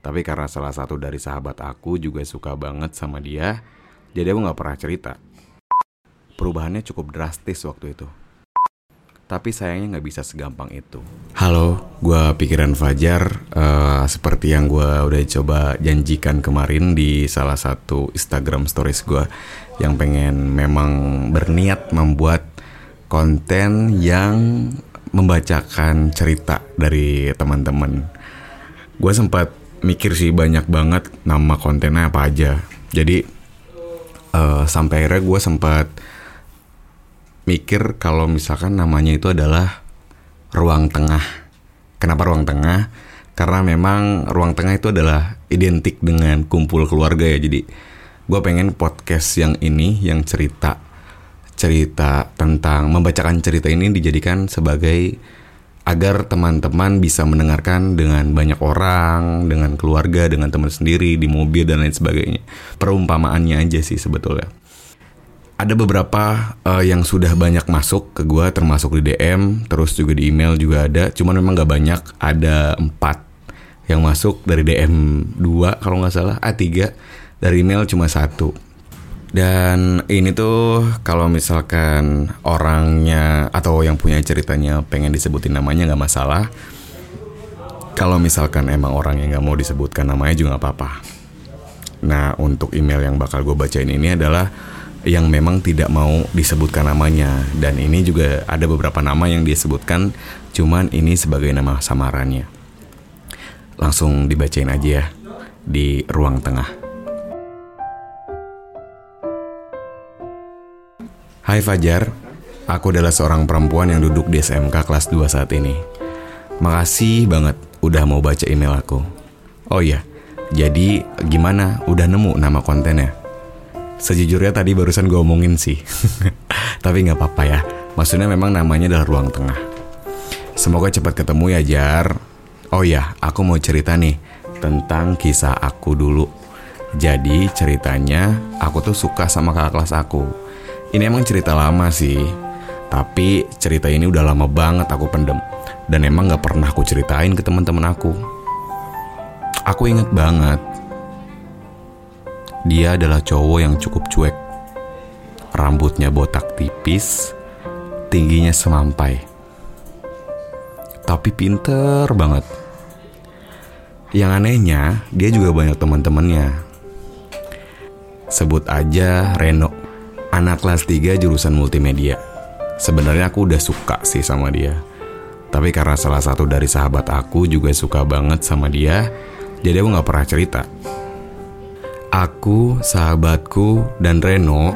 Tapi karena salah satu dari sahabat aku juga suka banget sama dia, jadi aku gak pernah cerita. Perubahannya cukup drastis waktu itu. Tapi sayangnya nggak bisa segampang itu. Halo, gue Pikiran Fajar. Uh, seperti yang gue udah coba janjikan kemarin di salah satu Instagram Stories gue, yang pengen memang berniat membuat konten yang membacakan cerita dari teman-teman. Gue sempat mikir sih banyak banget nama kontennya apa aja. Jadi uh, sampai akhirnya gue sempat mikir kalau misalkan namanya itu adalah ruang tengah. Kenapa ruang tengah? Karena memang ruang tengah itu adalah identik dengan kumpul keluarga ya. Jadi gue pengen podcast yang ini yang cerita cerita tentang membacakan cerita ini dijadikan sebagai agar teman-teman bisa mendengarkan dengan banyak orang, dengan keluarga, dengan teman sendiri di mobil dan lain sebagainya. Perumpamaannya aja sih sebetulnya. Ada beberapa uh, yang sudah banyak masuk ke gue termasuk di DM terus juga di email juga ada. Cuman memang gak banyak ada empat yang masuk dari DM dua kalau nggak salah. A tiga. Dari email cuma satu dan ini tuh kalau misalkan orangnya atau yang punya ceritanya pengen disebutin namanya nggak masalah. Kalau misalkan emang orang yang nggak mau disebutkan namanya juga nggak apa-apa. Nah untuk email yang bakal gue bacain ini adalah yang memang tidak mau disebutkan namanya. Dan ini juga ada beberapa nama yang disebutkan cuman ini sebagai nama samarannya. Langsung dibacain aja ya di ruang tengah Hai Fajar aku adalah seorang perempuan yang duduk di SMK kelas 2 saat ini makasih banget udah mau baca email aku oh iya jadi gimana udah nemu nama kontennya Sejujurnya tadi barusan gue omongin sih. Tapi nggak apa-apa ya. Maksudnya memang namanya adalah ruang tengah. Semoga cepat ketemu ya Jar. Oh ya, aku mau cerita nih tentang kisah aku dulu. Jadi ceritanya aku tuh suka sama kakak kelas aku. Ini emang cerita lama sih. Tapi cerita ini udah lama banget aku pendem. Dan emang gak pernah aku ceritain ke teman-teman aku. Aku inget banget dia adalah cowok yang cukup cuek. Rambutnya botak tipis, tingginya semampai. Tapi pinter banget. Yang anehnya, dia juga banyak teman-temannya. Sebut aja Reno, anak kelas 3 jurusan multimedia. Sebenarnya aku udah suka sih sama dia. Tapi karena salah satu dari sahabat aku juga suka banget sama dia, jadi aku gak pernah cerita. Aku, sahabatku, dan Reno,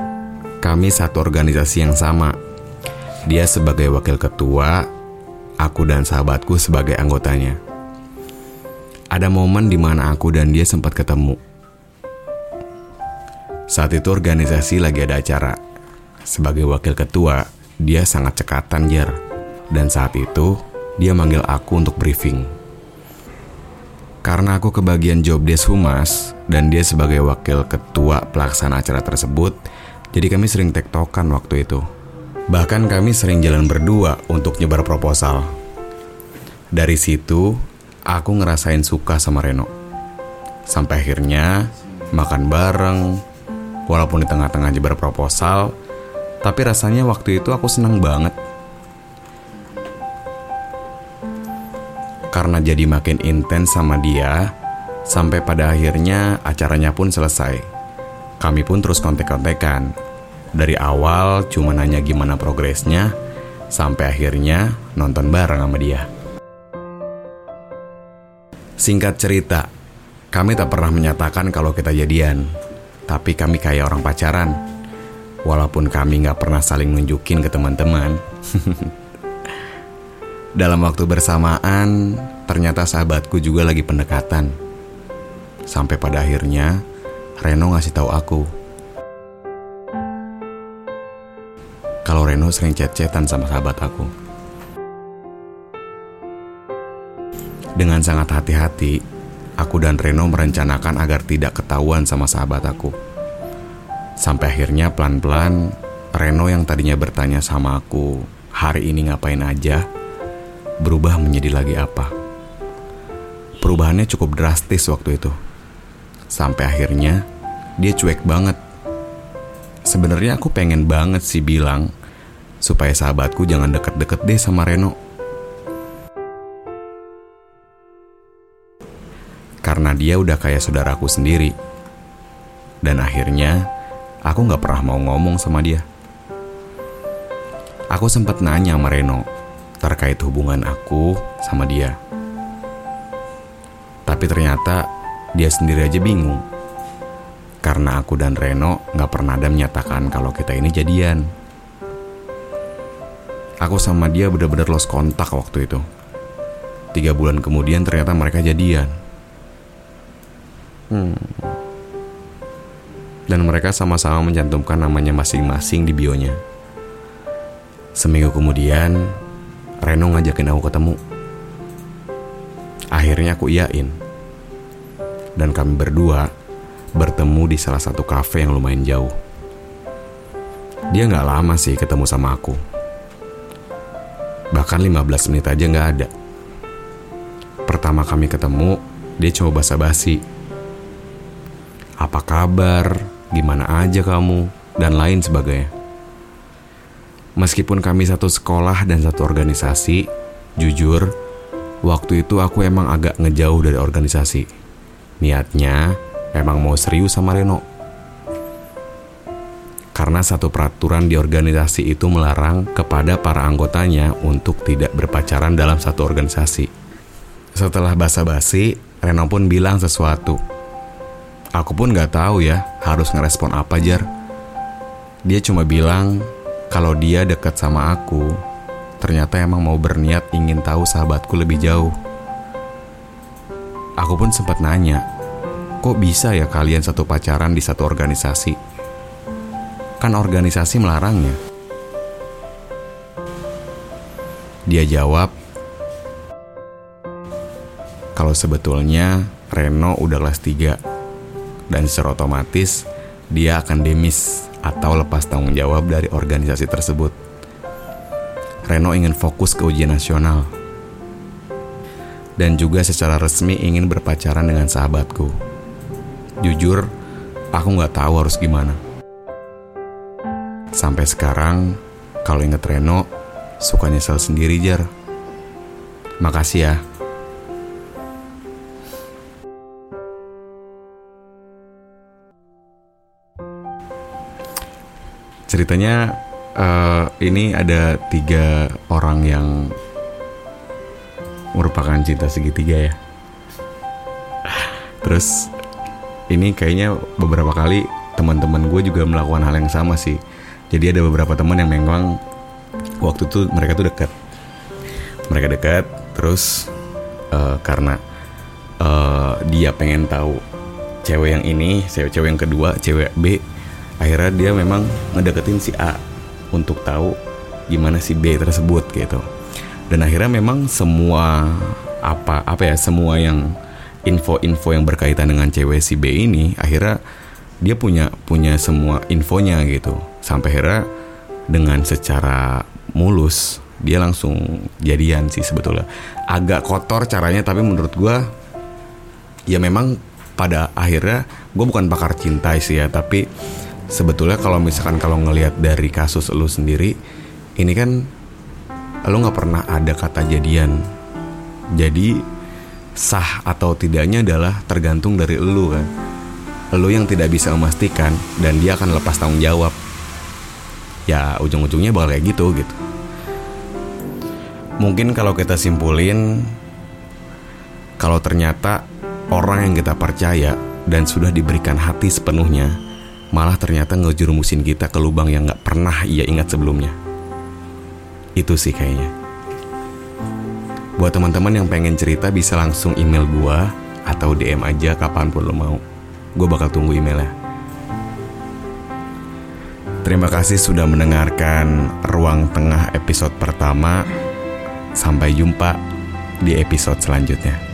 kami satu organisasi yang sama. Dia sebagai wakil ketua, aku dan sahabatku sebagai anggotanya. Ada momen di mana aku dan dia sempat ketemu. Saat itu organisasi lagi ada acara. Sebagai wakil ketua, dia sangat cekatan jar. Dan saat itu, dia manggil aku untuk briefing. Karena aku kebagian job desk humas dan dia sebagai wakil ketua pelaksana acara tersebut, jadi kami sering tektokan waktu itu. Bahkan kami sering jalan berdua untuk nyebar proposal. Dari situ, aku ngerasain suka sama Reno. Sampai akhirnya makan bareng, walaupun di tengah-tengah nyebar proposal, tapi rasanya waktu itu aku senang banget karena jadi makin intens sama dia, sampai pada akhirnya acaranya pun selesai. Kami pun terus kontek-kontekan. Dari awal cuma nanya gimana progresnya, sampai akhirnya nonton bareng sama dia. Singkat cerita, kami tak pernah menyatakan kalau kita jadian, tapi kami kayak orang pacaran. Walaupun kami nggak pernah saling nunjukin ke teman-teman. Dalam waktu bersamaan, ternyata sahabatku juga lagi pendekatan. Sampai pada akhirnya Reno ngasih tahu aku. Kalau Reno sering chat-chatan sama sahabat aku. Dengan sangat hati-hati, aku dan Reno merencanakan agar tidak ketahuan sama sahabat aku. Sampai akhirnya pelan-pelan Reno yang tadinya bertanya sama aku hari ini ngapain aja, berubah menjadi lagi apa. Perubahannya cukup drastis waktu itu. Sampai akhirnya dia cuek banget. Sebenarnya aku pengen banget sih bilang supaya sahabatku jangan deket-deket deh sama Reno. Karena dia udah kayak saudaraku sendiri. Dan akhirnya aku gak pernah mau ngomong sama dia. Aku sempat nanya sama Reno terkait hubungan aku sama dia. Tapi ternyata dia sendiri aja bingung. Karena aku dan Reno gak pernah ada menyatakan kalau kita ini jadian. Aku sama dia benar-benar lost kontak waktu itu. Tiga bulan kemudian ternyata mereka jadian. Hmm. Dan mereka sama-sama mencantumkan namanya masing-masing di bionya. Seminggu kemudian, Reno ngajakin aku ketemu. Akhirnya aku iyain. Dan kami berdua bertemu di salah satu kafe yang lumayan jauh. Dia nggak lama sih ketemu sama aku. Bahkan 15 menit aja nggak ada. Pertama kami ketemu, dia coba basa-basi. Apa kabar? Gimana aja kamu? Dan lain sebagainya. Meskipun kami satu sekolah dan satu organisasi, jujur, waktu itu aku emang agak ngejauh dari organisasi. Niatnya emang mau serius sama Reno. Karena satu peraturan di organisasi itu melarang kepada para anggotanya untuk tidak berpacaran dalam satu organisasi. Setelah basa-basi, Reno pun bilang sesuatu. Aku pun gak tahu ya harus ngerespon apa jar. Dia cuma bilang kalau dia dekat sama aku, ternyata emang mau berniat ingin tahu sahabatku lebih jauh. Aku pun sempat nanya, kok bisa ya kalian satu pacaran di satu organisasi? Kan organisasi melarangnya. Dia jawab, kalau sebetulnya Reno udah kelas 3 dan secara otomatis dia akan demis atau lepas tanggung jawab dari organisasi tersebut. Reno ingin fokus ke ujian nasional dan juga secara resmi ingin berpacaran dengan sahabatku. Jujur, aku nggak tahu harus gimana. Sampai sekarang, kalau inget Reno, suka nyesel sendiri, Jar. Makasih ya. Ceritanya uh, ini ada tiga orang yang merupakan cinta segitiga ya. Terus ini kayaknya beberapa kali teman-teman gue juga melakukan hal yang sama sih. Jadi ada beberapa teman yang memang waktu itu mereka tuh dekat. Mereka dekat, terus uh, karena uh, dia pengen tahu cewek yang ini, cewek-cewek yang kedua, cewek B akhirnya dia memang ngedeketin si A untuk tahu gimana si B tersebut gitu. Dan akhirnya memang semua apa apa ya semua yang info-info yang berkaitan dengan cewek si B ini akhirnya dia punya punya semua infonya gitu. Sampai akhirnya dengan secara mulus dia langsung jadian sih sebetulnya. Agak kotor caranya tapi menurut gue ya memang pada akhirnya gue bukan pakar cinta sih ya tapi sebetulnya kalau misalkan kalau ngelihat dari kasus lu sendiri ini kan lu nggak pernah ada kata jadian. Jadi sah atau tidaknya adalah tergantung dari lu kan. Lu yang tidak bisa memastikan dan dia akan lepas tanggung jawab. Ya ujung-ujungnya bakal kayak gitu gitu. Mungkin kalau kita simpulin kalau ternyata orang yang kita percaya dan sudah diberikan hati sepenuhnya malah ternyata ngejurumusin kita ke lubang yang gak pernah ia ingat sebelumnya. Itu sih kayaknya. Buat teman-teman yang pengen cerita bisa langsung email gue atau DM aja kapan pun lo mau. Gue bakal tunggu emailnya. Terima kasih sudah mendengarkan Ruang Tengah episode pertama. Sampai jumpa di episode selanjutnya.